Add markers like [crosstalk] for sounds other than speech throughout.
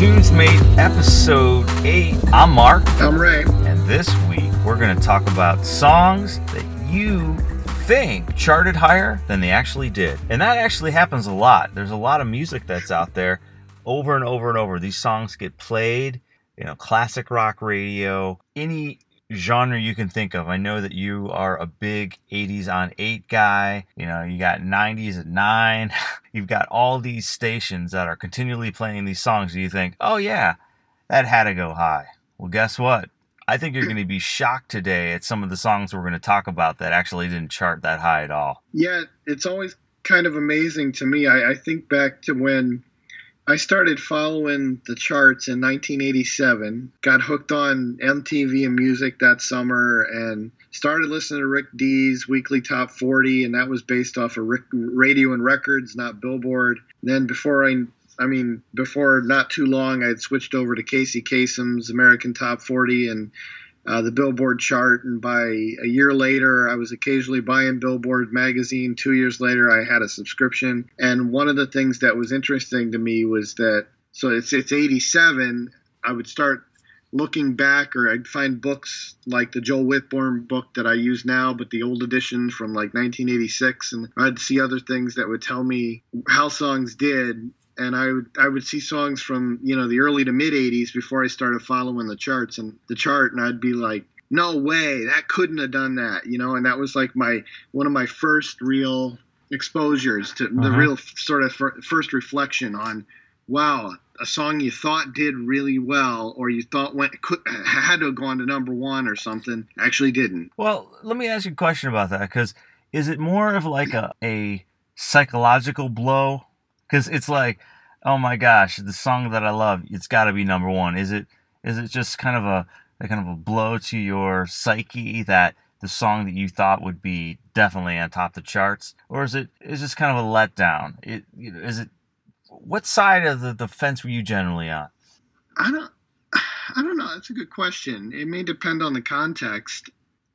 Tunes Made episode 8. I'm Mark. I'm Ray. And this week we're going to talk about songs that you think charted higher than they actually did. And that actually happens a lot. There's a lot of music that's out there over and over and over. These songs get played, you know, classic rock radio, any genre you can think of. I know that you are a big 80s on 8 guy. You know, you got 90s at 9. [laughs] You've got all these stations that are continually playing these songs. And you think, oh, yeah, that had to go high. Well, guess what? I think you're going to be shocked today at some of the songs we're going to talk about that actually didn't chart that high at all. Yeah, it's always kind of amazing to me. I, I think back to when I started following the charts in 1987, got hooked on MTV and music that summer, and started listening to Rick Dees' weekly top 40, and that was based off of Rick, radio and records, not Billboard. Then before I I mean, before not too long, I had switched over to Casey Kasem's American Top 40 and uh, the Billboard chart. And by a year later, I was occasionally buying Billboard magazine. Two years later, I had a subscription. And one of the things that was interesting to me was that so it's it's 87. I would start looking back, or I'd find books like the Joel Whitburn book that I use now, but the old edition from like 1986, and I'd see other things that would tell me how songs did and I would I would see songs from you know the early to mid '80s before I started following the charts and the chart, and I'd be like, no way, that couldn't have done that, you know, and that was like my one of my first real exposures to uh-huh. the real sort of first reflection on, wow, a song you thought did really well or you thought went could had to have gone to number one or something actually didn't. Well, let me ask you a question about that because is it more of like a a psychological blow because it's like, oh my gosh, the song that I love, it's got to be number one. Is it? Is it just kind of a, a kind of a blow to your psyche that the song that you thought would be definitely on top the charts, or is it is just kind of a letdown? It is it. What side of the, the fence were you generally on? I don't. [sighs] I don't know. That's a good question. It may depend on the context.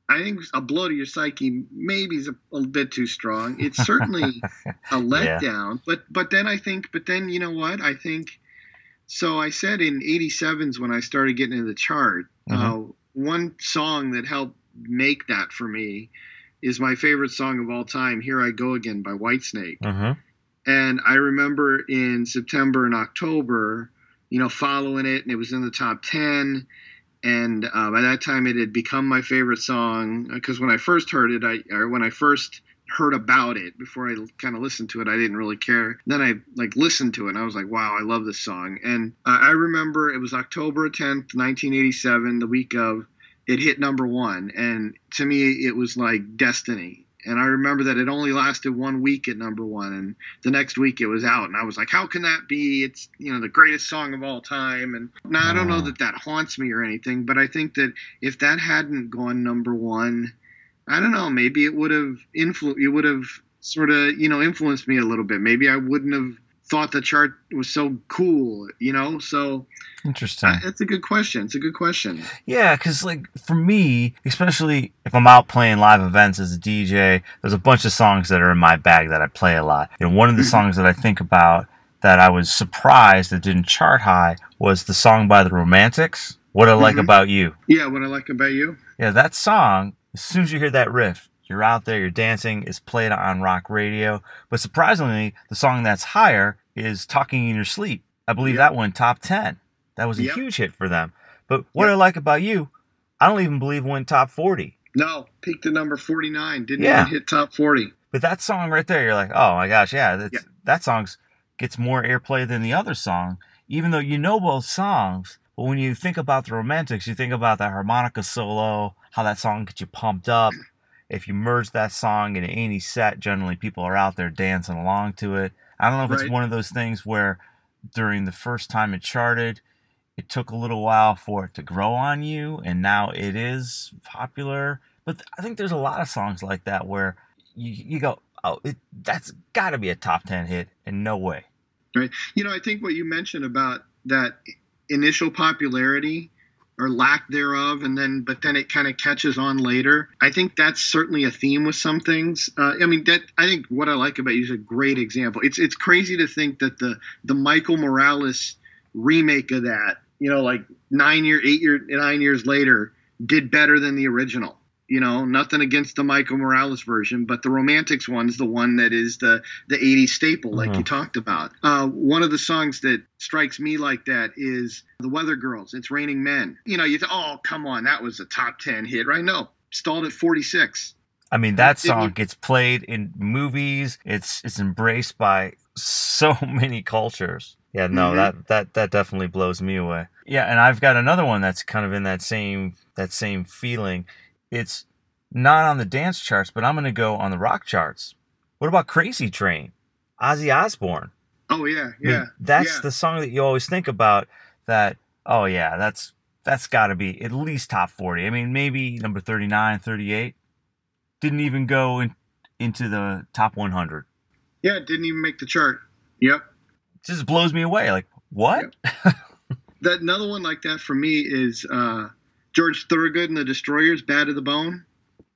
I think a blow to your psyche maybe is a, a bit too strong. It's certainly [laughs] a letdown, yeah. but but then I think, but then you know what? I think. So I said in '87's when I started getting into the chart, mm-hmm. uh, one song that helped make that for me is my favorite song of all time, "Here I Go Again" by Whitesnake. Mm-hmm. And I remember in September and October, you know, following it, and it was in the top ten and uh, by that time it had become my favorite song because when I first heard it, I or when I first heard about it before I kind of listened to it, I didn't really care. Then I like listened to it, and I was like, "Wow, I love this song." And uh, I remember it was October 10th, 1987, the week of it hit number one, and to me, it was like destiny. And I remember that it only lasted one week at number one, and the next week it was out, and I was like, "How can that be? It's you know the greatest song of all time." And now I don't know that that haunts me or anything, but I think that if that hadn't gone number one, I don't know, maybe it would have influ- it would have sort of you know influenced me a little bit. Maybe I wouldn't have thought the chart was so cool, you know. So interesting. Uh, that's a good question. It's a good question. Yeah, because like for me, especially if I'm out playing live events as a DJ, there's a bunch of songs that are in my bag that I play a lot. And one of the mm-hmm. songs that I think about that I was surprised that didn't chart high was the song by the Romantics. What I like mm-hmm. about you. Yeah, what I like about you. Yeah, that song. As soon as you hear that riff, you're out there, you're dancing, it's played on rock radio. But surprisingly, the song that's higher is Talking in Your Sleep. I believe yep. that one top 10. That was a yep. huge hit for them. But what yep. I like about you, I don't even believe went top 40. No, peaked at number 49. Didn't yeah. even hit top 40. But that song right there, you're like, oh my gosh, yeah, that song's gets more airplay than the other song, even though you know both songs. But when you think about the Romantics, you think about that harmonica solo, how that song gets you pumped up if you merge that song into any set, generally people are out there dancing along to it. I don't know if right. it's one of those things where during the first time it charted, it took a little while for it to grow on you, and now it is popular. But I think there's a lot of songs like that where you, you go, oh, it, that's got to be a top 10 hit, and no way. Right. You know, I think what you mentioned about that initial popularity or lack thereof and then but then it kind of catches on later. I think that's certainly a theme with some things. Uh, i mean that i think what i like about you is a great example. It's it's crazy to think that the the michael morales remake of that you know like nine year eight year nine years later did better than the original you know, nothing against the Michael Morales version, but the Romantics one's the one that is the the 80s staple, like mm-hmm. you talked about. Uh, one of the songs that strikes me like that is the Weather Girls. It's Raining Men. You know, you th- oh come on, that was a top 10 hit, right? No, stalled at 46. I mean, that song gets played in movies. It's it's embraced by so [laughs] many cultures. Yeah, no, mm-hmm. that that that definitely blows me away. Yeah, and I've got another one that's kind of in that same that same feeling it's not on the dance charts, but I'm going to go on the rock charts. What about Crazy Train? Ozzy Osbourne. Oh yeah, yeah. I mean, that's yeah. the song that you always think about. That oh yeah, that's that's got to be at least top 40. I mean, maybe number 39, 38. Didn't even go in, into the top 100. Yeah, didn't even make the chart. Yep. It just blows me away. Like what? Yep. that another one like that for me is uh, George Thorogood and the Destroyers, Bad to the Bone.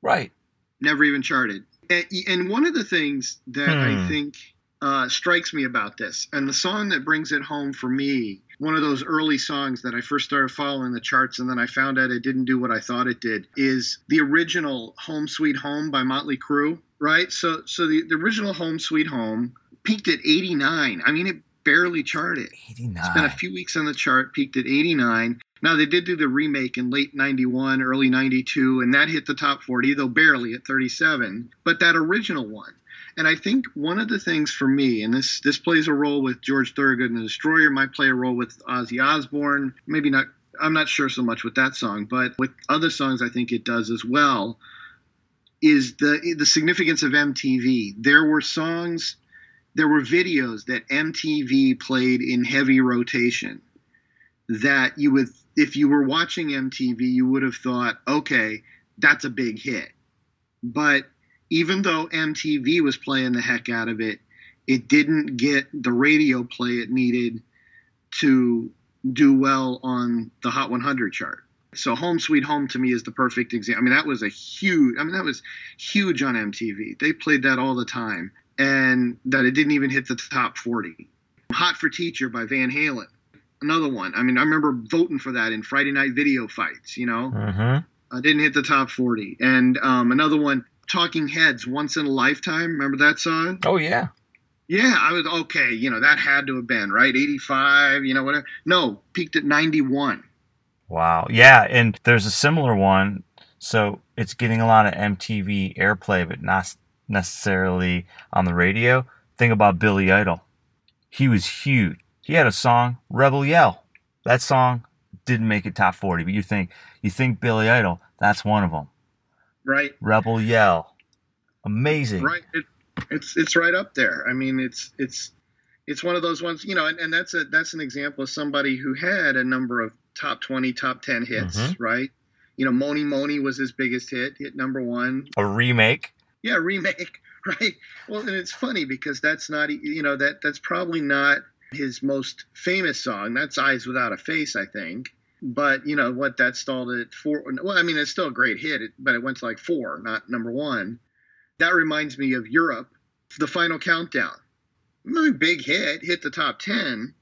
Right. Never even charted. And, and one of the things that hmm. I think uh, strikes me about this, and the song that brings it home for me, one of those early songs that I first started following the charts and then I found out it didn't do what I thought it did, is the original Home Sweet Home by Motley Crue. Right. So, so the, the original Home Sweet Home peaked at 89. I mean, it barely charted. 89. Spent a few weeks on the chart, peaked at 89. Now they did do the remake in late 91, early 92 and that hit the top 40 though barely at 37, but that original one. And I think one of the things for me, and this this plays a role with George Thorogood and the Destroyer, might play a role with Ozzy Osbourne, maybe not I'm not sure so much with that song, but with other songs I think it does as well. Is the the significance of MTV. There were songs, there were videos that MTV played in heavy rotation that you would if you were watching MTV, you would have thought, okay, that's a big hit. But even though MTV was playing the heck out of it, it didn't get the radio play it needed to do well on the Hot 100 chart. So Home Sweet Home to me is the perfect example. I mean, that was a huge. I mean, that was huge on MTV. They played that all the time, and that it didn't even hit the top 40. Hot for Teacher by Van Halen another one. I mean, I remember voting for that in Friday night video fights. You know, mm-hmm. I didn't hit the top forty. And um, another one, Talking Heads, Once in a Lifetime. Remember that song? Oh yeah. Yeah, I was okay. You know, that had to have been right, eighty-five. You know, whatever. No, peaked at ninety-one. Wow. Yeah, and there's a similar one. So it's getting a lot of MTV airplay, but not necessarily on the radio. Think about Billy Idol. He was huge he had a song, Rebel Yell. That song didn't make it top 40, but you think you think Billy Idol, that's one of them. Right. Rebel Yell. Amazing. Right. It, it's it's right up there. I mean, it's it's it's one of those ones, you know, and, and that's a that's an example of somebody who had a number of top 20, top 10 hits, mm-hmm. right? You know, Mony Mony was his biggest hit, hit number 1. A remake. Yeah, remake, [laughs] right? Well, and it's funny because that's not you know, that that's probably not his most famous song. That's Eyes Without a Face, I think. But you know what? That stalled at four. Well, I mean, it's still a great hit, but it went to like four, not number one. That reminds me of Europe, the final countdown. Really big hit, hit the top ten,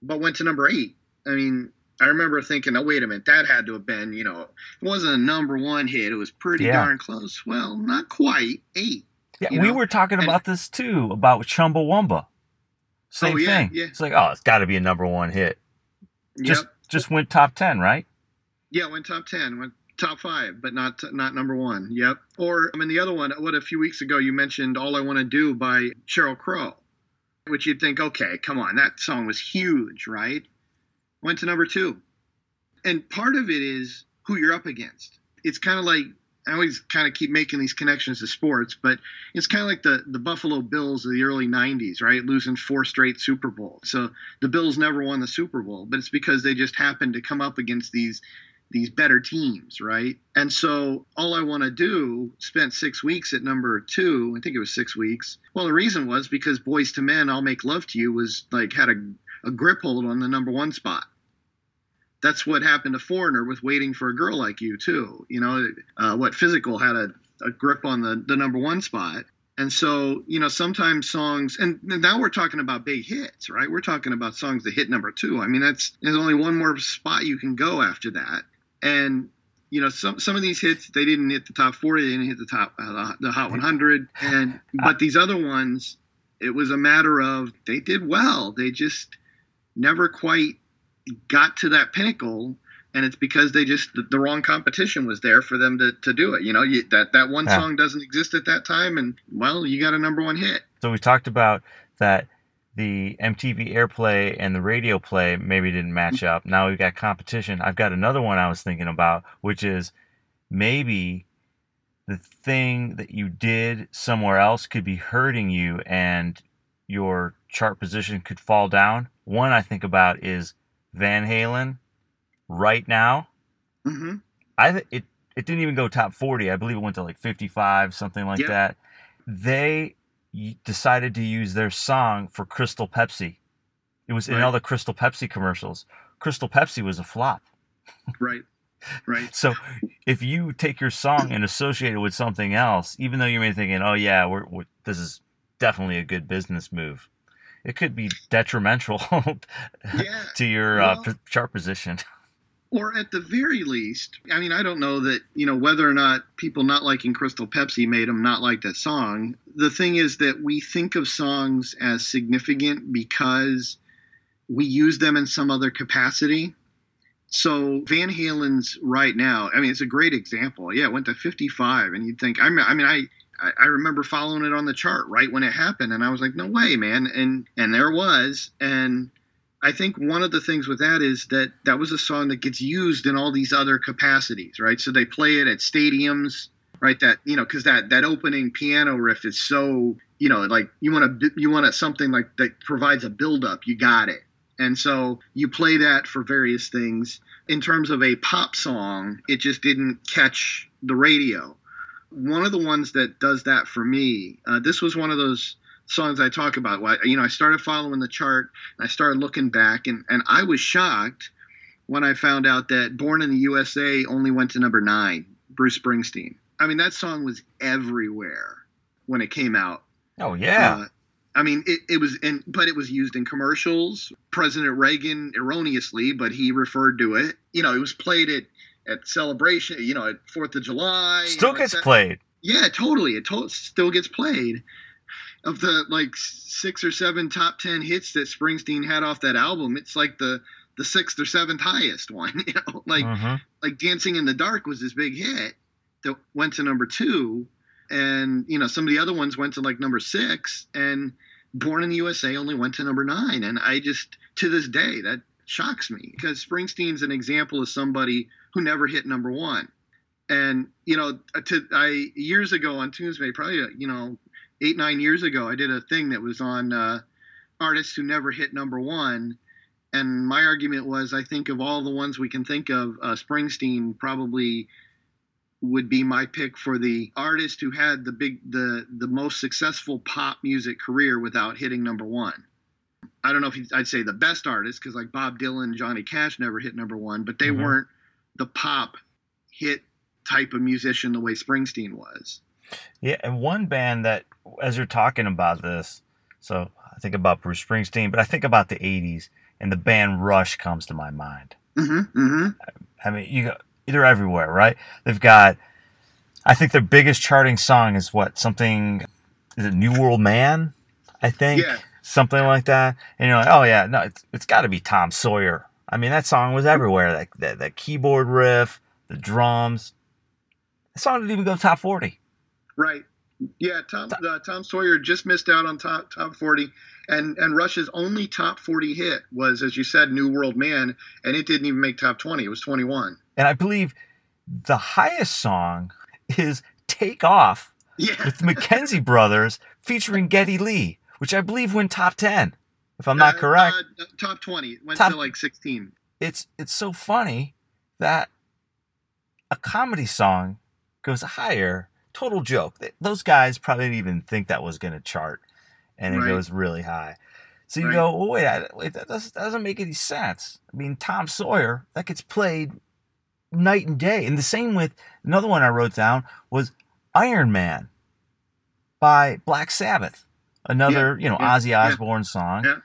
but went to number eight. I mean, I remember thinking, oh, wait a minute, that had to have been, you know, it wasn't a number one hit. It was pretty yeah. darn close. Well, not quite. Eight. Yeah, we know? were talking and, about this too, about Chumbawamba. Same oh, yeah, thing. Yeah. It's like, oh, it's got to be a number one hit. Just yep. just went top ten, right? Yeah, went top ten, went top five, but not not number one. Yep. Or I mean, the other one. What a few weeks ago you mentioned "All I Want to Do" by Sheryl Crow, which you'd think, okay, come on, that song was huge, right? Went to number two, and part of it is who you're up against. It's kind of like I always kind of keep making these connections to sports, but it's kind of like the, the Buffalo Bills of the early 90s, right? Losing four straight Super Bowls. So the Bills never won the Super Bowl, but it's because they just happened to come up against these these better teams, right? And so all I want to do spent six weeks at number two. I think it was six weeks. Well, the reason was because Boyz II Men, I'll Make Love to You was like had a, a grip hold on the number one spot that's what happened to Foreigner with Waiting for a Girl Like You too. You know, uh, what Physical had a, a grip on the the number one spot. And so, you know, sometimes songs, and now we're talking about big hits, right? We're talking about songs that hit number two. I mean, that's there's only one more spot you can go after that. And you know, some some of these hits they didn't hit the top 40, they didn't hit the top uh, the Hot 100, and but these other ones, it was a matter of they did well. They just never quite got to that pinnacle and it's because they just the, wrong competition was there for them to, to do it. You know, you, that that one yeah. song doesn't exist at that time, and well, you got a number one hit. So we talked about that the MTV airplay and the radio play maybe didn't match up. Now we've got competition. I've got another one I was thinking about, which is maybe the thing that you did somewhere else could be hurting you and your chart position could fall down. One I think about is Van Halen right now. Mm-hmm. I th- it it didn't even go top forty. I believe it went to like fifty five, something like that. They decided to use their song for Crystal Pepsi. It was right. in all the Crystal Pepsi commercials. Crystal Pepsi was a flop. [laughs] Right. Right. so if you take your song and associate it with something else, even though you may be thinking, "Oh yeah, we're, we're this is definitely a good business move," it could be detrimental [laughs] yeah. to your uh, well, uh, chart position [laughs] or at the very least, I mean, I don't know that, you know, whether or not people not liking Crystal Pepsi made them not like that song. The thing is that we think of songs as significant because we use them in some other capacity. So Van Halen's right now, I mean, it's a great example. Yeah, it went to 55, and you'd think, I mean, I mean, I. I remember following it on the chart right when it happened, and I was like, "No way, man!" And and there was, and I think one of the things with that is that that was a song that gets used in all these other capacities, right? So they play it at stadiums, right? That you know, because that that opening piano riff is so you know, like you want to you want something like that provides a build up. You got it, and so you play that for various things. In terms of a pop song, it just didn't catch the radio. One of the ones that does that for me, uh, this was one of those songs I talk about. Why you know, I started following the chart, I started looking back, and, and I was shocked when I found out that Born in the USA only went to number nine, Bruce Springsteen. I mean, that song was everywhere when it came out. Oh, yeah. Uh, I mean, it, it was in, but it was used in commercials. President Reagan, erroneously, but he referred to it. You know, it was played at, at celebration, you know, at Fourth of July. Still you know, gets played. Yeah, totally. It to- still gets played of the like six or seven top ten hits that Springsteen had off that album, it's like the the sixth or seventh highest one. [laughs] You know, like uh-huh. like Dancing in the Dark was this big hit that went to number two, and you know some of the other ones went to like number six, and Born in the USA only went to number nine. And I just to this day that shocks me because Springsteen's an example of somebody who never hit number one. And you know, to I years ago on Tunesday, probably you know eight nine years ago, I did a thing that was on uh, artists who never hit number one, and my argument was I think of all the ones we can think of, uh, Springsteen probably would be my pick for the artist who had the big the the most successful pop music career without hitting number one. I don't know if I'd say the best artist because like Bob Dylan, and Johnny Cash never hit number one, but they mm-hmm. weren't the pop hit type of musician the way Springsteen was. Yeah, and one band that, as you're talking about this, so I think about Bruce Springsteen, but I think about the '80s, and the band Rush comes to my mind. Mm-hmm, mm-hmm. I mean, you go, they're everywhere, right? They've got, I think their biggest charting song is what something, is it New World Man? I think yeah. Something like that. And you're like, oh yeah, no, it's it's got to be Tom Sawyer. I mean, that song was everywhere. That, that that keyboard riff, the drums. The song didn't even go top forty. Right. Yeah, Tom uh, Tom Sawyer just missed out on top top 40 and and Rush's only top 40 hit was as you said New World Man and it didn't even make top 20. It was 21. And I believe the highest song is Take Off yeah. with the McKenzie brothers featuring Geddy Lee, which I believe went top 10 if I'm not uh, correct. Uh, top 20. went top, to like 16. It's it's so funny that a comedy song goes higher total joke. Those guys probably didn't even think that was going to chart, and it right. goes really high. So you Right. go, well, wait, I, wait, that doesn't, that doesn't make any sense. I mean, Tom Sawyer, that gets played night and day. And the same with another one I wrote down was Iron Man by Black Sabbath. Another, you know, yeah, Ozzy yeah. Osbourne song Yeah.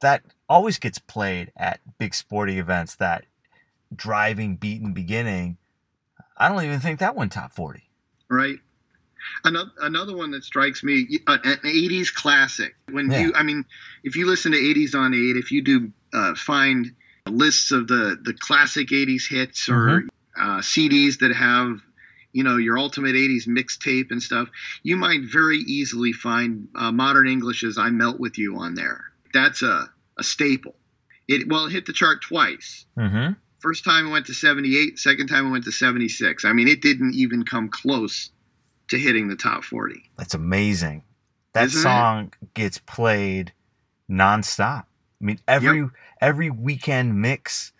that always gets played at big sporting events. That driving beat the beginning. I don't even think that one top 40. right? Another another one that strikes me, uh, an '80s classic. When Yeah. you, I mean, if you listen to '80s on eight, if you do uh, find lists of the the classic '80s hits or uh, CDs that have, you know, your ultimate '80s mixtape and stuff, you might very easily find uh, Modern English's "I Melt with You" on there. That's a a staple. It well, it hit the chart twice. Mm-hmm. First time it went to 78, second time it went to 76. I mean, it didn't even come close to hitting the top 40. That's amazing. That Isn't it? song gets played nonstop. I mean, every every weekend mix,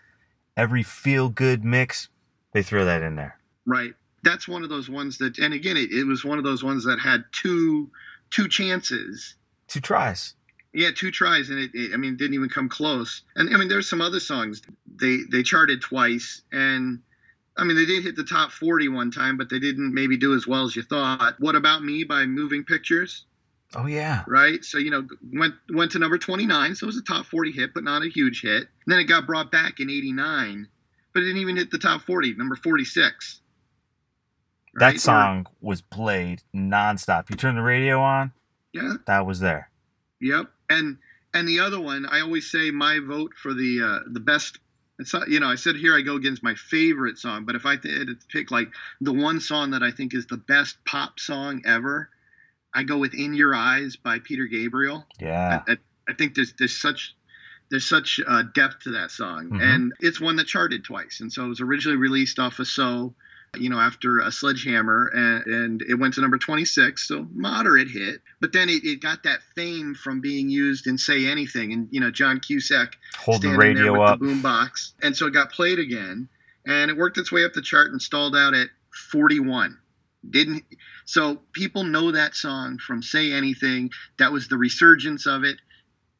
every feel good mix, they throw that in there. Right. That's one of those ones that, and again, it, it was one of those ones that had two two chances. Two tries. Yeah, two tries, and it, it I mean, didn't even come close. And I mean, there's some other songs they they charted twice, and I mean, they did hit the top 40 one time, but they didn't maybe do as well as you thought. What about me by Moving Pictures? Oh yeah. right? So you know, went went to number 29, so it was a top 40 hit, but not a huge hit. And then it got brought back in 89, but it didn't even hit the top 40, number 46. That Right? Song was played nonstop. You turn the radio on, yeah, that was there. yep. And and the other one, I always say my vote for the uh, the best. It's not, you know, I said here I go against my favorite song, but if I had to pick like the one song that I think is the best pop song ever, I go with "In Your Eyes" by Peter Gabriel. Yeah. I, I, I think there's there's such there's such uh, depth to that song, Mhm. and it's one that charted twice. And so it was originally released off of So, you know, after a Sledgehammer, and, and it went to number 26, so moderate hit. But then it, it got that fame from being used in Say Anything, and you know John Cusack Hold the radio up. the boombox, and so it got played again, and it worked its way up the chart and stalled out at 41. Didn't so people know that song from Say Anything. That was the resurgence of it.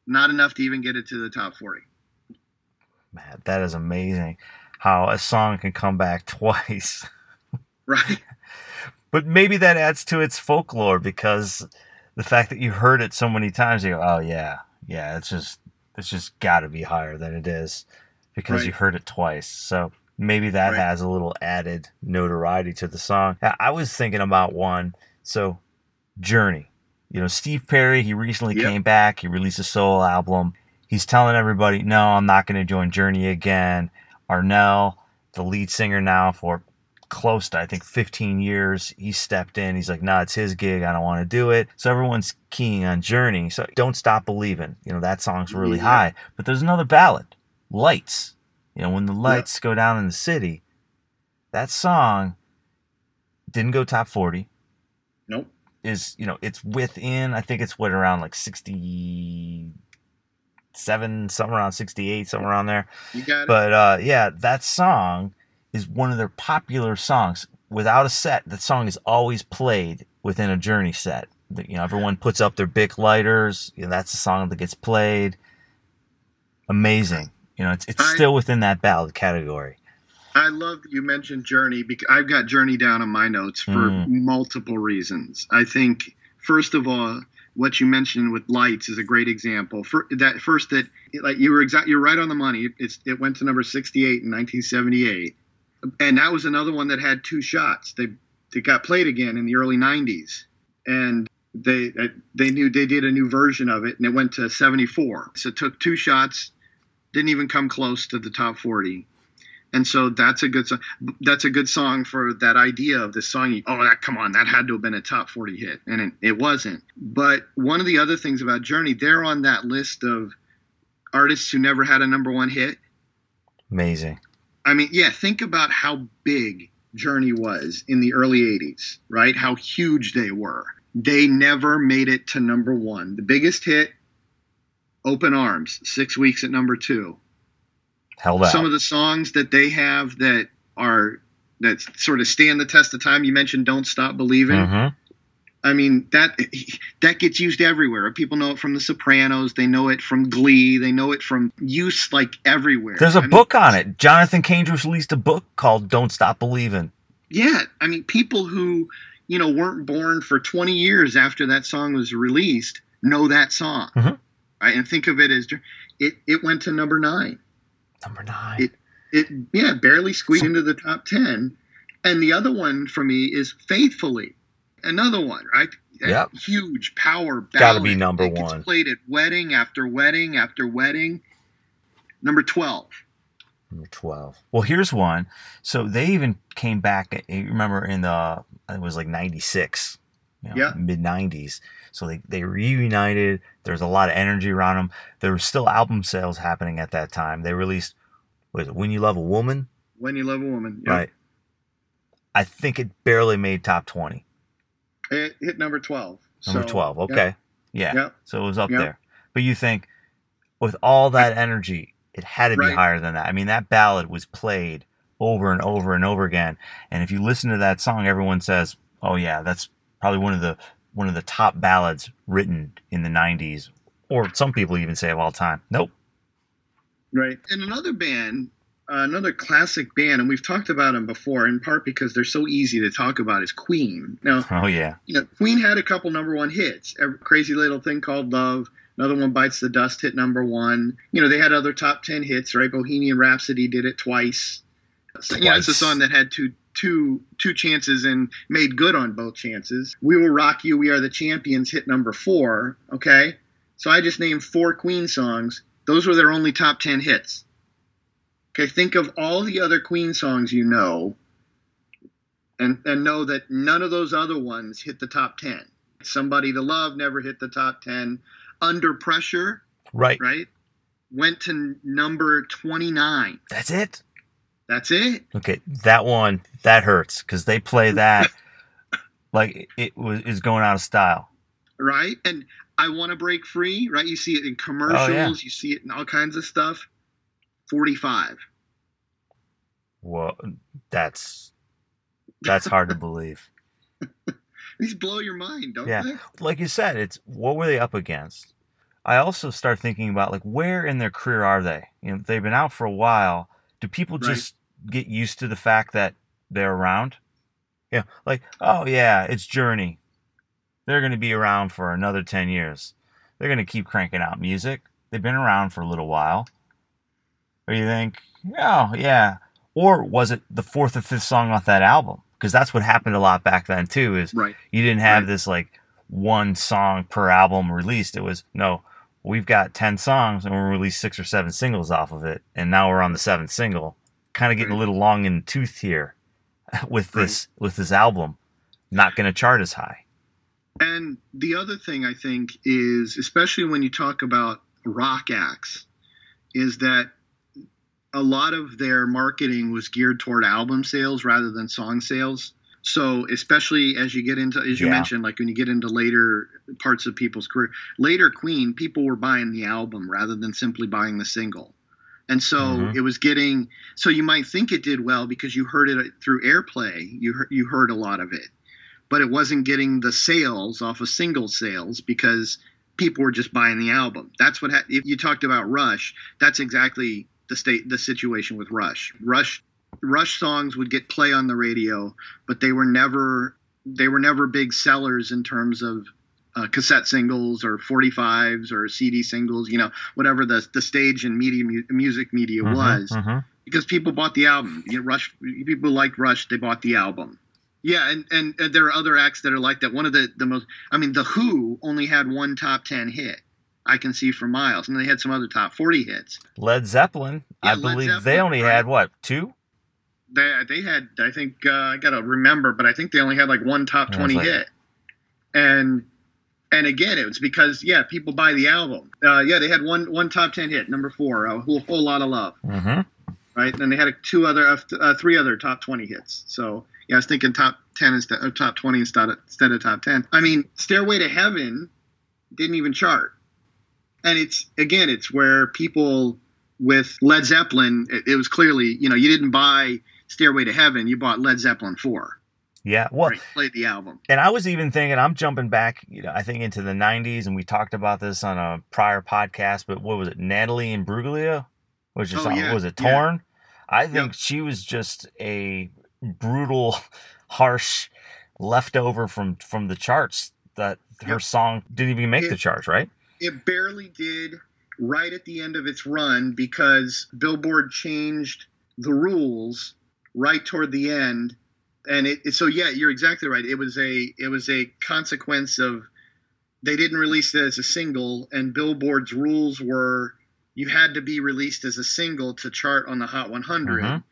Not enough to even get it to the top 40. Man, that is amazing. How a song can come back [laughs] twice. Right? [laughs] But maybe that adds to its folklore because the fact that you heard it so many times, you go, "Oh yeah, yeah, it's just it's just got to be higher than it is because Right. you heard it twice." So maybe that Right. has a little added notoriety to the song. I was thinking about one. So Journey, you know, Steve Perry, he recently Yep. came back. He released a solo album. He's telling everybody, "No, I'm not going to join Journey again." Arnel, the lead singer now for close to I think 15 years. He stepped in. He's like, "No, it's his gig. I don't want to do it." So everyone's keying on Journey. So don't stop believing. You know that song's really Yeah. high. But there's another ballad, Lights. You know when the lights go down in the city. That song didn't go top 40. Nope. Is you know it's within I think it's what around like 67, somewhere around 68, somewhere around there. You got it. But uh, yeah, that song is one of their popular songs. Without a set, that song is always played within a Journey set. You know, everyone puts up their Bic lighters. You know, that's the song that gets played. Amazing. You know, it's it's I- still within that ballad category. I love that you mentioned Journey because I've got Journey down on my notes for Mm. multiple reasons. I think first of all, what you mentioned with lights is a great example. For that first that like you were exact you're right on the money. It's it went to number 68 in 1978. And that was another one that had two shots. They they got played again in the early 90s. And they uh, they knew they did a new version of it and it went to 74. So it took two shots, didn't even come close to the top 40 and so that's a good song. That's a good song for that idea of this song. Oh, that come on, that had to have been a top forty hit, and it, it wasn't. But one of the other things about Journey, they're on that list of artists who never had a number one hit. Amazing. I mean, yeah, think about how big Journey was in the early '80s, right? How huge they were. They never made it to number one. The biggest hit, "Open Arms," six weeks at number two Held out. some of the songs that they have that are that sort of stand the test of time. You mentioned "Don't Stop Believing." Mhm. I mean that that gets used everywhere. People know it from The Sopranos. They know it from Glee. They know it from use like everywhere. There's a I book mean, on it. Jonathan Cain released a book called "Don't Stop Believing." Yeah, I mean people who you know weren't born for 20 years after that song was released know that song. Mhm. Right? And think of it as it it went to number nine. Number nine. It- It yeah barely squeaked into the top 10. And the other one for me is Faithfully. Another one, right? Yep. Huge power ballad. Gotta be number one. Played at wedding after wedding after wedding. Number 12. Number 12. Well, here's one. So they even came back, eh, remember, in the, it was like 96, you know, Yeah. mid 90s. So they, they reunited. There's a lot of energy around them. There were still album sales happening at that time. They released, was it When You Love a Woman? When You Love a Woman. Right. I think it barely made top 20. It hit number 12. Number So, 12. Okay. Yeah. Yep. So it was up Yep. there. But you think with all that energy, it had to be Right. higher than that. I mean, that ballad was played over and over and over again. And if you listen to that song, everyone says, "Oh yeah, that's probably one of the one of the top ballads written in the 90s." Or some people even say of all time. Nope. Right. And another band, another classic band, and we've talked about them before, in part because they're so easy to talk about, is Queen. Now, [laughs] Oh yeah. you know, Queen had a couple number one hits. Crazy Little Thing Called Love. Another one, Bites the Dust, hit number one. You know, they had other top ten hits, right? Bohemian Rhapsody did it twice. So, you know, it's a song that had two two two chances and made good on both chances. We Will Rock You, We Are the Champions hit number four. Okay, so I just named four Queen songs. Those were their only top ten hits. Okay, think of all the other Queen songs you know, and and know that none of those other ones hit the top ten. Somebody to Love never hit the top ten. Under Pressure, Right. right, went to number twenty nine. That's it. That's it. Okay, that one that hurts because they play that [laughs] like it was is going out of style. right? And I want to break free, right? You see it in oh, commercials, you see it in all kinds of stuff. 45. Well, that's that's hard to believe. [laughs] [laughs] These blow your mind, don't Yeah. they? Like you said, it's what were they up against? I also start thinking about like where in their career are they? You know, they've been out for a while. Do people Right. just get used to the fact that they're around? Yeah, like oh yeah, it's Journey. They're going to be around for another ten years. They're going to keep cranking out music. They've been around for a little while. Or you think, oh yeah, or was it the fourth or fifth song off that album? Because that's what happened a lot back then too. Is Right. you didn't have Right. this like one song per album released. It was no, we've got ten songs and we'll release six or seven singles off of it, and now we're on the seventh single. Kind of getting a little long in the tooth here [laughs] with Right. this with this album. Not going to chart as high. And the other thing I think is, especially when you talk about rock acts, is that a lot of their marketing was geared toward album sales rather than song sales. So, especially as you get into, as you Yeah. mentioned, like when you get into later parts of people's career, later Queen, people were buying the album rather than simply buying the single. And so Mhm. it was getting, so you might think it did well because you heard it through airplay. You heard, you heard a lot of it but it wasn't getting the sales off of single sales because people were just buying the album. That's what ha- if you talked about Rush. That's exactly the state the situation with Rush. Rush Rush songs would get play on the radio, but they were never they were never big sellers in terms of uh, cassette singles or 45s or CD singles, you know, whatever the the stage and media mu- music media Mhm, was mhm. because people bought the album. You know, Rush people liked Rush, they bought the album. Yeah, and, and and there are other acts that are like that. One of the the most, I mean, the Who only had one top ten hit. I can see for miles, and they had some other top forty hits. Led Zeppelin, Yeah, I Led believe they only right. had what two? They they had, I think, uh, I gotta remember, but I think they only had like one top twenty like- hit. And and again, it was because yeah, people buy the album. Uh, yeah, they had one one top ten hit, number four, a whole, whole lot of love. hmm right? And then they had a, two other, uh, three other top twenty hits. So yeah, I was thinking top ten instead, or top twenty instead of, instead of top ten. I mean, Stairway to Heaven didn't even chart, and it's again, it's where people with Led Zeppelin, it, it was clearly, you know, you didn't buy Stairway to Heaven, you bought Led Zeppelin four. Yeah, well, played the album. And I was even thinking, I'm jumping back, you know, I think into the '90s, and we talked about this on a prior podcast. But what was it, Natalie Imbruglia? Was it, Oh, yeah, was it yeah. Torn? I think Yep. she was just a brutal, [laughs] harsh leftover from from the charts. That her Yep. song didn't even make the charts, right? It barely did right at the end of its run because Billboard changed the rules right toward the end. And it, so yeah, you're exactly right. It was a it was a consequence of they didn't release it as a single, and Billboard's rules were you had to be released as a single to chart on the Hot 100. Mhm.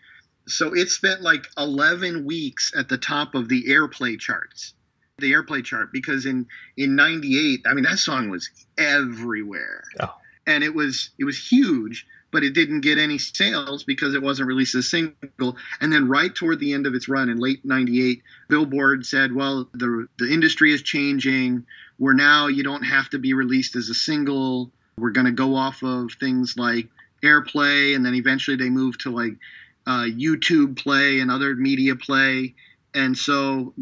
So it spent like 11 weeks at the top of the airplay charts, the airplay chart, because in in '98, I mean that song was everywhere, Oh. and it was it was huge, but it didn't get any sales because it wasn't released as a single. And then right toward the end of its run in late '98, Billboard said, "Well, the the industry is changing. We're now you don't have to be released as a single. We're going to go off of things like airplay, and then eventually they moved to like." uh, YouTube play and other media play. And so,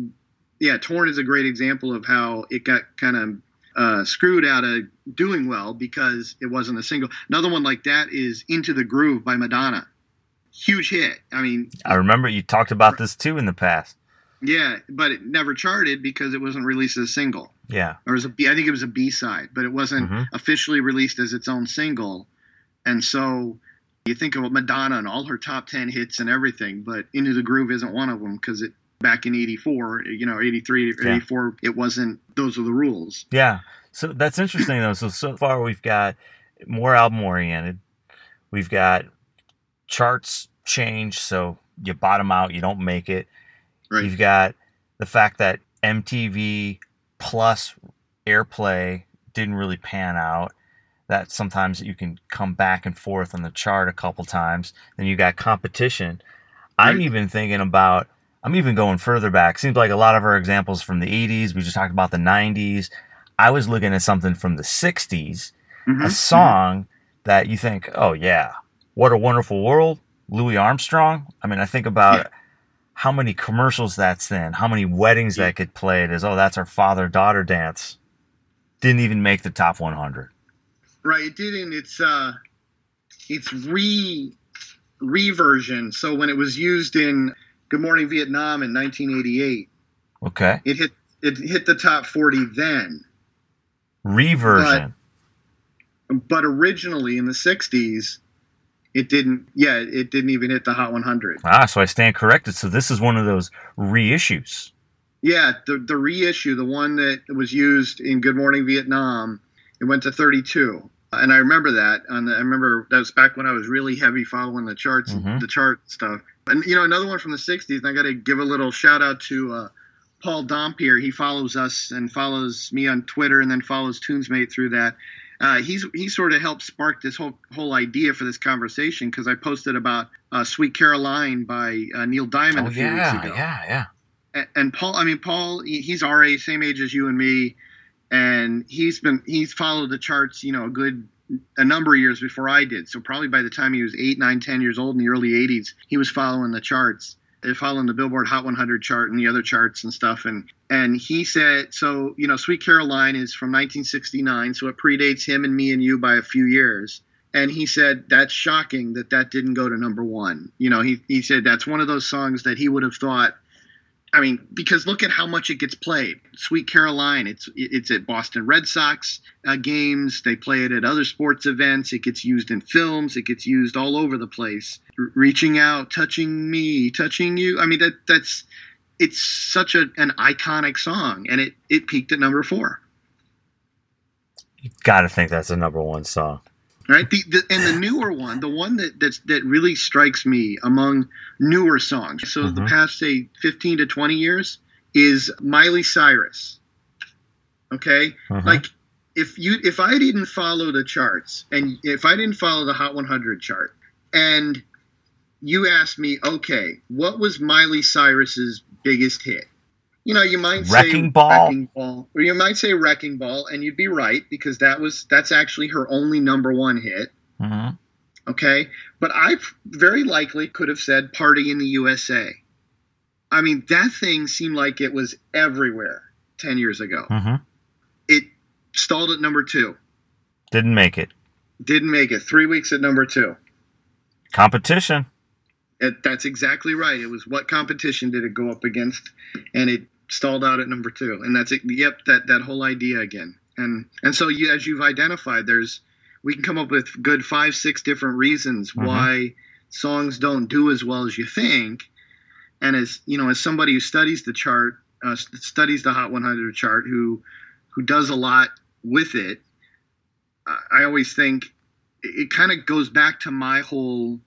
yeah, Torn is a great example of how it got kind of uh, screwed out of doing well because it wasn't a single. Another one like that is Into the Groove by Madonna. Huge hit. I mean, I remember you talked about this too in the past. yeah, but it never charted because it wasn't released as a single. Yeah. Or as a B, I think it was a B side, but it wasn't Mhm. officially released as its own single. And so you think of Madonna and all her top 10 hits and everything, but Into the Groove isn't one of them because it back in 84, you know, 83, Yeah. 84, it wasn't, those are the rules. Yeah. So that's interesting though. So so far we've got more album oriented. We've got charts change, so you bottom out, you don't make it. Right. You've got the fact that MTV plus airplay didn't really pan out. That sometimes you can come back and forth on the chart a couple times. Then you got competition. I'm even thinking about. I'm even going further back. Seems like a lot of our examples from the 80s. We just talked about the 90s. I was looking at something from the 60s Mhm. a song that you think, oh yeah, what a wonderful world, Louis Armstrong. I mean, I think about Yeah. how many commercials that's in, how many weddings Yeah. that get played as, oh, that's our father daughter dance. Didn't even make the top 100. Right. It didn't. It's, uh, it's re, reversion. So when it was used in Good Morning Vietnam in 1988, Okay, it hit, it hit the top 40 then. reversion. but originally in the 60s it didn't yeah it didn't even hit the hot 100 ah, so I stand corrected. So this is one of those reissues. yeah the, the reissue the one that was used in good morning vietnam it went to 32 and i remember that and i remember that was back when i was really heavy following the charts Mhm. the chart stuff and you know another one from the 60s and i got to give a little shout out to uh, paul dompier he follows us and follows me on twitter and then follows tunesmate through that uh, he's he sort of helped spark this whole whole idea for this conversation because I posted about uh, "Sweet Caroline" by uh, Neil Diamond Oh a few yeah, weeks ago. yeah, yeah. And, and Paul, I mean Paul, he's our age, same age as you and me, and he's been he's followed the charts, you know, a good a number of years before I did. So probably by the time he was eight, nine, ten years old in the early '80s, he was following the charts. They're following the Billboard Hot 100 chart and the other charts and stuff. And and he said, so you know, Sweet Caroline is from 1969, so it predates him and me and you by a few years. And he said that's shocking that that didn't go to number one. You know, he he said that's one of those songs that he would have thought. I mean, because look at how much it gets played. Sweet Caroline, it's it's at Boston Red Sox uh, games. They play it at other sports events. It gets used in films. It gets used all over the place. R- reaching out, touching me, touching you. I mean, that that's it's such a, an iconic song, and it it peaked at number four. You got to think that's a number one song. Right, the, the, and the [sighs] newer one, the one that that's, that really strikes me among newer songs. So the Mhm. past say fifteen to twenty years is Miley Cyrus. Okay, Mhm. like if you if I didn't follow the charts and if I didn't follow the Hot 100 chart and you asked me, okay, what was Miley Cyrus's biggest hit? You know, you might say Wrecking Ball? Wrecking Ball, or you might say Wrecking Ball, and you'd be right because that was that's actually her only number one hit. Mhm. Okay, but I very likely could have said Party in the USA. I mean, that thing seemed like it was everywhere 10 years ago. Mm-hmm. It stalled at number two. Didn't make it. Didn't make it. Three weeks at number two. Competition. It, that's exactly right. It was what competition did it go up against, and it stalled out at number two. And that's it. Yep, that that whole idea again. And and so you, as you've identified, there's we can come up with good five, six different reasons Mhm. why songs don't do as well as you think. And as you know, as somebody who studies the chart, uh, studies the Hot 100 chart, who who does a lot with it, I I always think it kind of goes back to my whole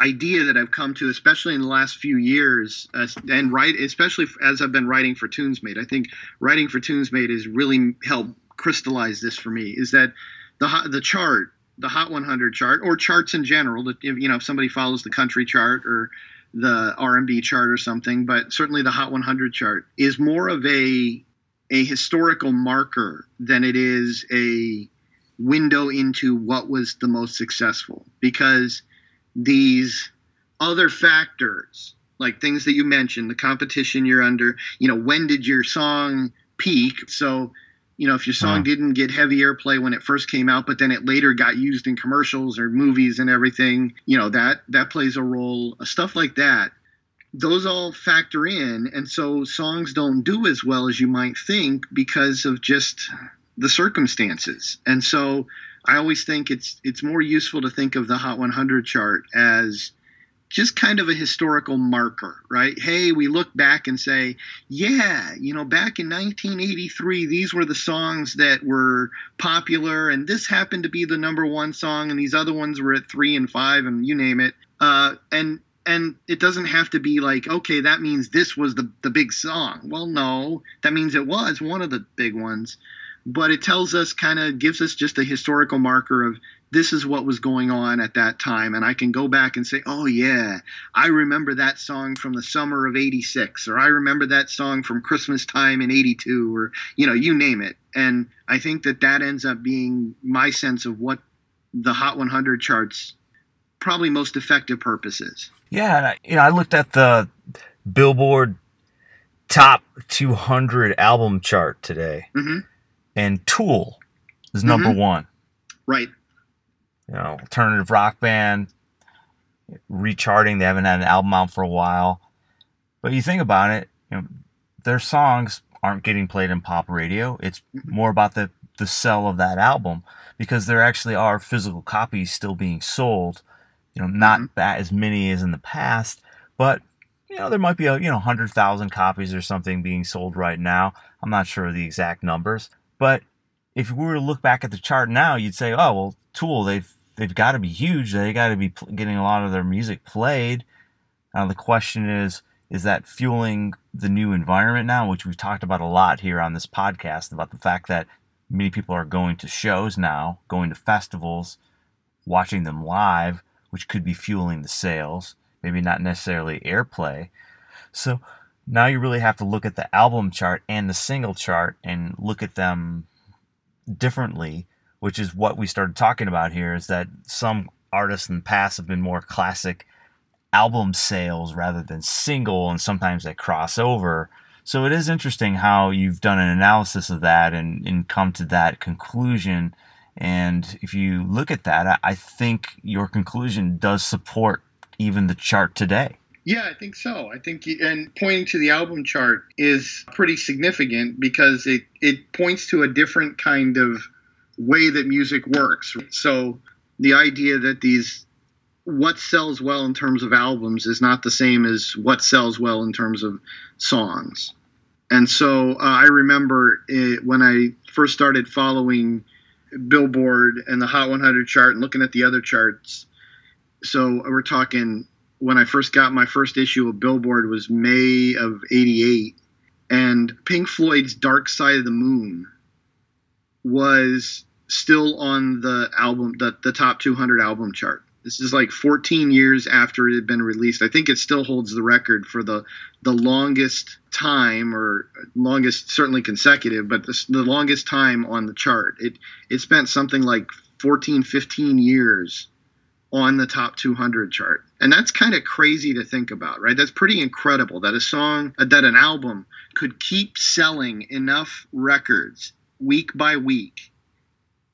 idea that I've come to, especially in the last few years, uh, and right, especially as I've been writing for TunesMate. I think writing for TunesMate has really helped crystallize this for me. Is that the the chart, the Hot 100 chart, or charts in general? That if, you know, if somebody follows the country chart or the R&B chart or something, but certainly the Hot 100 chart is more of a a historical marker than it is a window into what was the most successful because these other factors like things that you mentioned the competition you're under you know when did your song peak? So you know if your song Hmm. didn't get heavy airplay when it first came out but then it later got used in commercials or movies and everything you know that that plays a role stuff like that. Those all factor in and so songs don't do as well as you might think because of just the circumstances. And so i always think it's it's more useful to think of the hot 100 chart as just kind of a historical marker right? Hey we look back and say yeah you know back in 1983 these were the songs that were popular and this happened to be the number one song and these other ones were at three and five and you name it. Uh, and and it doesn't have to be like okay that means this was the the big song. Well no that means it was one of the big ones but it tells us kind of gives us just a historical marker of this is what was going on at that time. And i can go back and say oh yeah i remember that song from the summer of 86 or i remember that song from christmas time in 82 or you know you name it. And i think that that ends up being my sense of what the hot 100 charts probably most effective purposes Yeah, and I, you know, I looked at the Billboard top 200 album chart today, hmm and Tool is number one. right You know, alternative rock band, recharting. They haven't had an album out for a while, but you think about it, you know, their songs aren't getting played in pop radio. It's more about the the sell of that album because there actually are physical copies still being sold. You know, not Mhm. that as many as in the past, but you know there might be a you know hundred thousand copies or something being sold right now. I'm not sure of the exact numbers, but if we were to look back at the chart now, you'd say, oh well, Tool they've they've got to be huge. They got to be pl- getting a lot of their music played. Now the question is, is that fueling the new environment now, which we've talked about a lot here on this podcast about the fact that many people are going to shows now, going to festivals, watching them live, which could be fueling the sales, maybe not necessarily airplay. So now you really have to look at the album chart and the single chart and look at them differently, which is what we started talking about here is that some artists in the past have been more classic album sales rather than single and sometimes they cross over. So it is interesting how you've done an analysis of that and, and come to that conclusion. And if you look at that, I, I think your conclusion does support even the chart today. Yeah, I think so. I think, and pointing to the album chart is pretty significant because it, it points to a different kind of way that music works. So the idea that these, what sells well in terms of albums is not the same as what sells well in terms of songs. And so uh, I remember it, when I first started following Billboard and the Hot 100 chart and looking at the other charts. So we're talking when I first got my first issue of Billboard was May of 88 and Pink Floyd's Dark Side of the Moon was still on the album the, the top 200 album chart. This is like 14 years after it had been released. I think it still holds the record for the the longest time or longest certainly consecutive, but the, the longest time on the chart. It it spent something like 14 15 years on the top 200 chart. And that's kind of crazy to think about, right? That's pretty incredible that a song, that an album could keep selling enough records week by week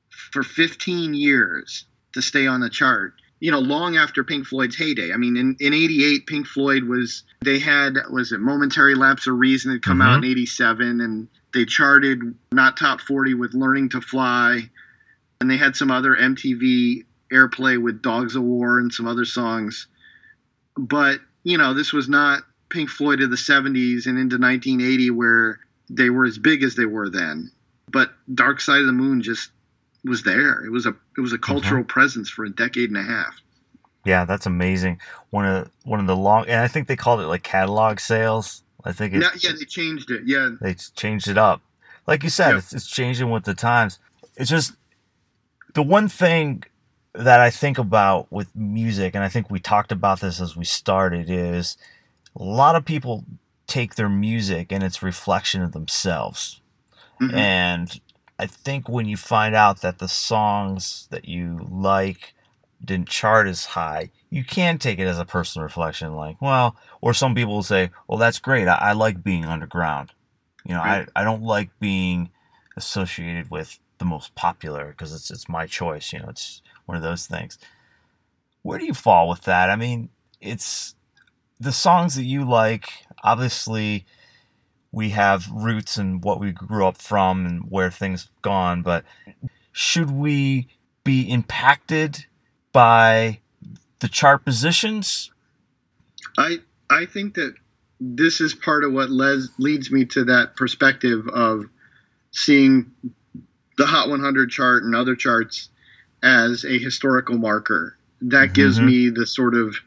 for 15 years to stay on the chart. You know, long after Pink Floyd's heyday. I mean, in, in 88, Pink Floyd was, they had, was it Momentary Lapse of Reason had come mm-hmm. out in 87, and they charted not top 40 with Learning to Fly. And they had some other MTV airplay with Dogs of War and some other songs. But, you know, this was not Pink Floyd of the 70s and into 1980 where they were as big as they were then. But Dark Side of the Moon just was there. It was a it was a cultural mm-hmm. presence for a decade and a half. Yeah, that's amazing. One of one of the long and I think they called it like catalog sales. I think it, yeah, they changed it. Yeah, they changed it up. Like you said, it's, it's changing with the times. It's just the one thing that I think about with music, and I think we talked about this as we started, is a lot of people take their music and its reflection of themselves. Mm-hmm. And I think when you find out that the songs that you like didn't chart as high, you can take it as a personal reflection. Like, well, or some people will say, well, that's great. I, I like being underground. You know, right. I, I don't like being associated with the most popular because it's, it's my choice. You know, it's one of those things. Where do you fall with that? I mean, it's the songs that you like, obviously we have roots and what we grew up from and where things have gone, but should we be impacted by the chart positions? I I think that this is part of what les, leads me to that perspective of seeing the Hot 100 chart and other charts as a historical marker. That mm-hmm. gives me the sort of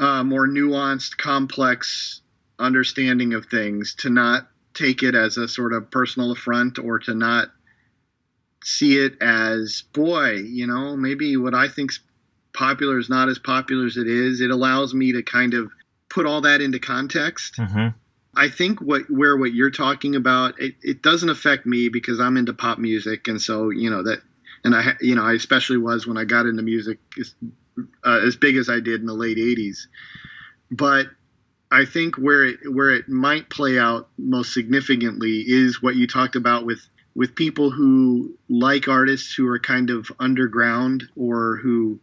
uh, more nuanced, complex understanding of things to not take it as a sort of personal affront or to not see it as boy you know maybe what i think's popular is not as popular as it is it allows me to kind of put all that into context mm-hmm. i think what where what you're talking about it, it doesn't affect me because i'm into pop music and so you know that and i you know i especially was when i got into music as, uh, as big as i did in the late 80s but I think where it where it might play out most significantly is what you talked about with with people who like artists who are kind of underground or who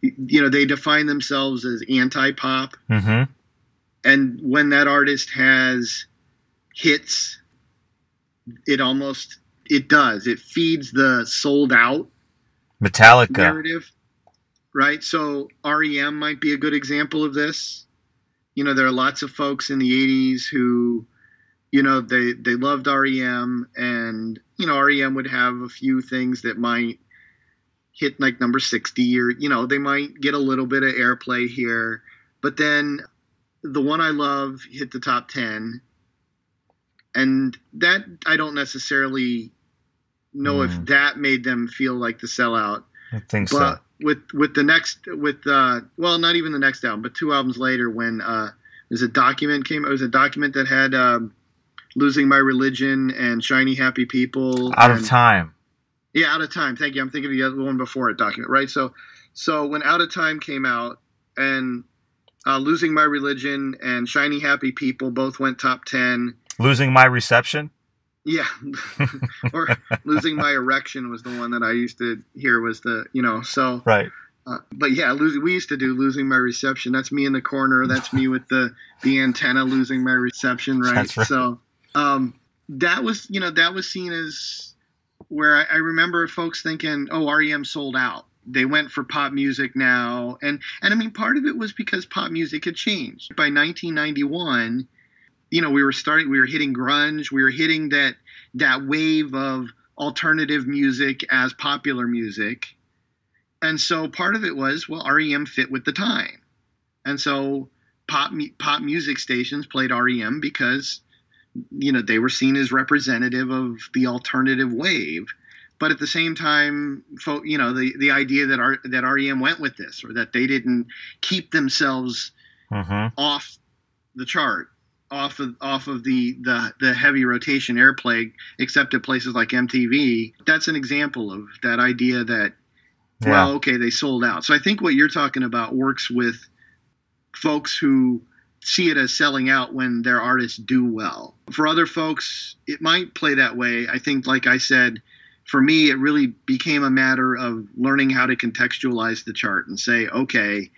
you know they define themselves as anti-pop mm-hmm. and when that artist has hits it almost it does it feeds the sold out metallica narrative right so rem might be a good example of this you know, there are lots of folks in the 80s who, you know, they, they loved REM and, you know, REM would have a few things that might hit like number 60 or, you know, they might get a little bit of airplay here. But then the one I love hit the top 10. And that I don't necessarily know mm. if that made them feel like the sellout. I think but, so. with with the next with uh well not even the next album but two albums later when uh there's a document came it was a document that had um, losing my religion and shiny happy people out and, of time. Yeah out of time. Thank you. I'm thinking of the other one before it document right? So so when out of time came out and uh, losing my religion and shiny happy people both went top 10 losing my reception yeah, [laughs] or losing my erection was the one that I used to hear was the you know so right. Uh, but yeah, losing we used to do losing my reception. That's me in the corner. That's me with the the antenna losing my reception. Right. right. So um, that was you know that was seen as where I, I remember folks thinking, oh, REM sold out they went for pop music now and and i mean part of it was because pop music had changed by 1991 you know we were starting we were hitting grunge we were hitting that that wave of alternative music as popular music. And so part of it was well rem fit with the time. And so pop pop music stations played rem because you know they were seen as representative of the alternative wave. But at the same time you know the the idea that R, that rem went with this or that they didn't keep themselves mm-hmm. off the chart off of off of the, the the heavy rotation airplay, except at places like MTV. That's an example of that idea that yeah. well, okay, they sold out. So I think what you're talking about works with folks who see it as selling out when their artists do well. For other folks, it might play that way. I think, like I said, for me, it really became a matter of learning how to contextualize the chart and say, okay,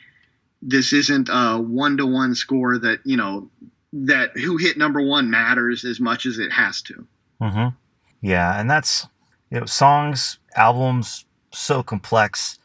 this isn't a one to one score that, you know, that who hit number one matters as much as it has to. Mm-hmm. Yeah. And that's, you know, songs, albums, so complex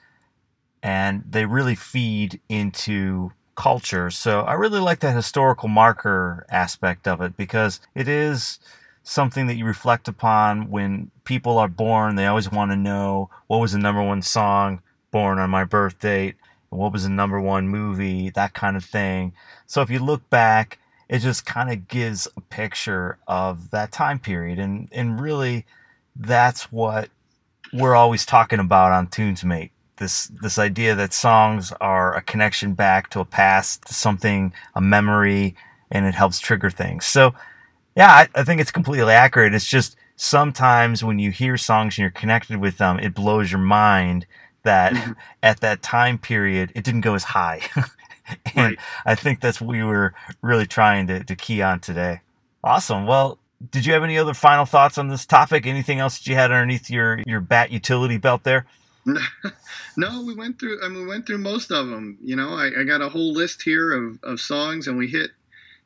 and they really feed into culture. So I really like that historical marker aspect of it because it is something that you reflect upon when people are born. They always want to know what was the number one song born on my birth date, what was the number one movie, that kind of thing. So if you look back, it just kind of gives a picture of that time period. And, and really, that's what we're always talking about on Tunesmate this this idea that songs are a connection back to a past, to something, a memory, and it helps trigger things. So, yeah, I, I think it's completely accurate. It's just sometimes when you hear songs and you're connected with them, it blows your mind that mm-hmm. at that time period it didn't go as high. [laughs] [laughs] and right. I think that's what we were really trying to, to key on today. Awesome. Well, did you have any other final thoughts on this topic? Anything else that you had underneath your, your bat utility belt there? [laughs] no, we went through. I mean, we went through most of them. You know, I, I got a whole list here of, of songs, and we hit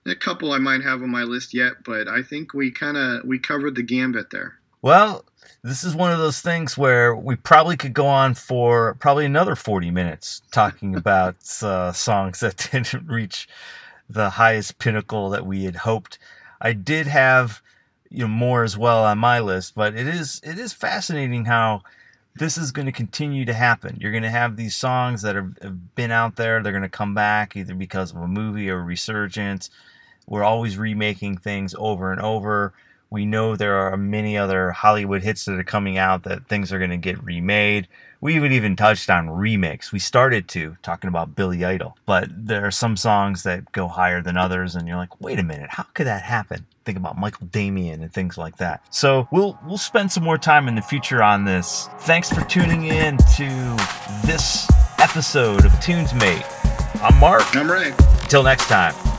a couple I might have on my list yet, but I think we kind of we covered the gambit there. Well, this is one of those things where we probably could go on for probably another 40 minutes talking [laughs] about uh, songs that [laughs] didn't reach the highest pinnacle that we had hoped. I did have you know more as well on my list, but it is it is fascinating how this is going to continue to happen. You're going to have these songs that are, have been out there. They're going to come back either because of a movie or a resurgence. We're always remaking things over and over. We know there are many other Hollywood hits that are coming out that things are going to get remade. We even even touched on remakes. We started to talking about Billy Idol, but there are some songs that go higher than others, and you're like, wait a minute, how could that happen? Think about Michael Damian and things like that. So we'll we'll spend some more time in the future on this. Thanks for tuning in to this episode of Tunesmate. I'm Mark. I'm Ray. Until next time.